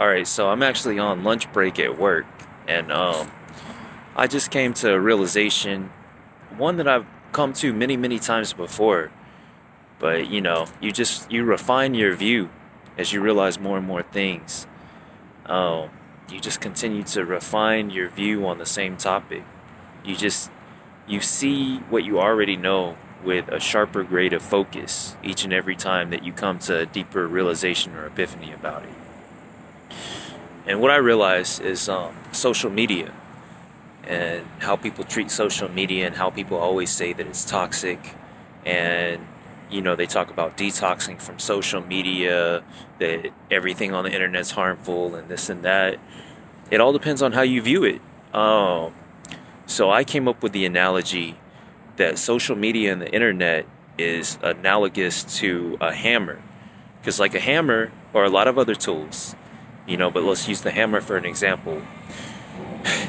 All right, so I'm actually on lunch break at work, and um, I just came to a realization, one that I've come to many, many times before. But you know, you just you refine your view as you realize more and more things. Um, you just continue to refine your view on the same topic. You just you see what you already know with a sharper grade of focus each and every time that you come to a deeper realization or epiphany about it. And what I realize is um, social media and how people treat social media and how people always say that it's toxic. And, you know, they talk about detoxing from social media, that everything on the internet's harmful and this and that. It all depends on how you view it. Um, so I came up with the analogy that social media and the internet is analogous to a hammer. Because, like a hammer or a lot of other tools, you know, but let's use the hammer for an example.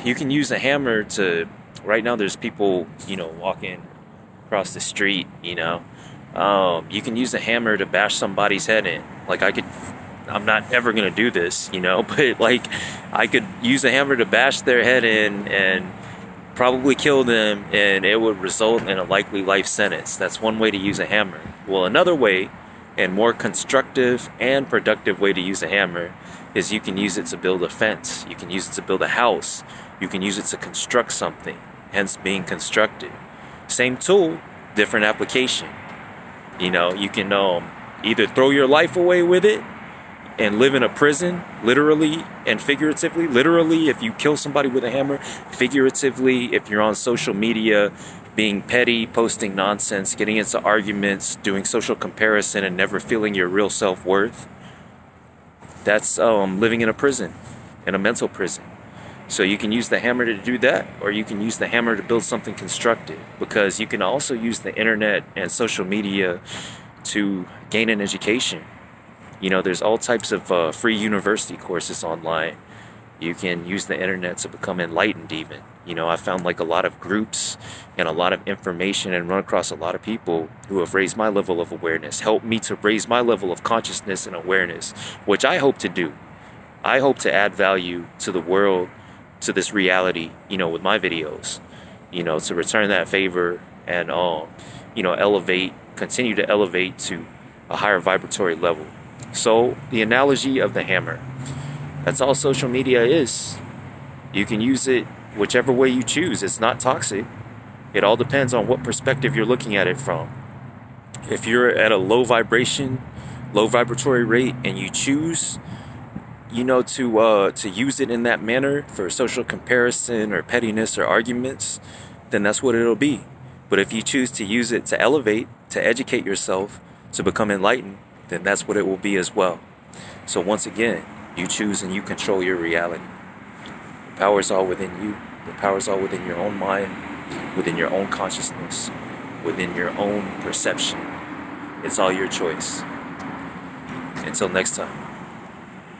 You can use a hammer to, right now, there's people, you know, walking across the street, you know. Um, you can use a hammer to bash somebody's head in. Like, I could, I'm not ever to do this, you know, but like, I could use a hammer to bash their head in and probably kill them, and it would result in a likely life sentence. That's one way to use a hammer. Well, another way, and more constructive and productive way to use a hammer is you can use it to build a fence, you can use it to build a house, you can use it to construct something, hence being constructed. Same tool, different application. You know, you can um, either throw your life away with it and live in a prison, literally and figuratively. Literally, if you kill somebody with a hammer, figuratively, if you're on social media being petty, posting nonsense, getting into arguments, doing social comparison, and never feeling your real self worth that's um, living in a prison, in a mental prison. So you can use the hammer to do that, or you can use the hammer to build something constructive. Because you can also use the internet and social media to gain an education. You know, there's all types of uh, free university courses online. You can use the internet to become enlightened, even. You know, I found like a lot of groups and a lot of information and run across a lot of people who have raised my level of awareness, helped me to raise my level of consciousness and awareness, which I hope to do. I hope to add value to the world, to this reality, you know, with my videos, you know, to return that favor and, um, you know, elevate, continue to elevate to a higher vibratory level. So, the analogy of the hammer that's all social media is. You can use it whichever way you choose. It's not toxic. It all depends on what perspective you're looking at it from. If you're at a low vibration, low vibratory rate, and you choose, you know, to uh, to use it in that manner for social comparison or pettiness or arguments, then that's what it'll be. But if you choose to use it to elevate, to educate yourself, to become enlightened, then that's what it will be as well. So once again, you choose and you control your reality. The power is all within you. The power is all within your own mind, within your own consciousness, within your own perception. It's all your choice. Until next time.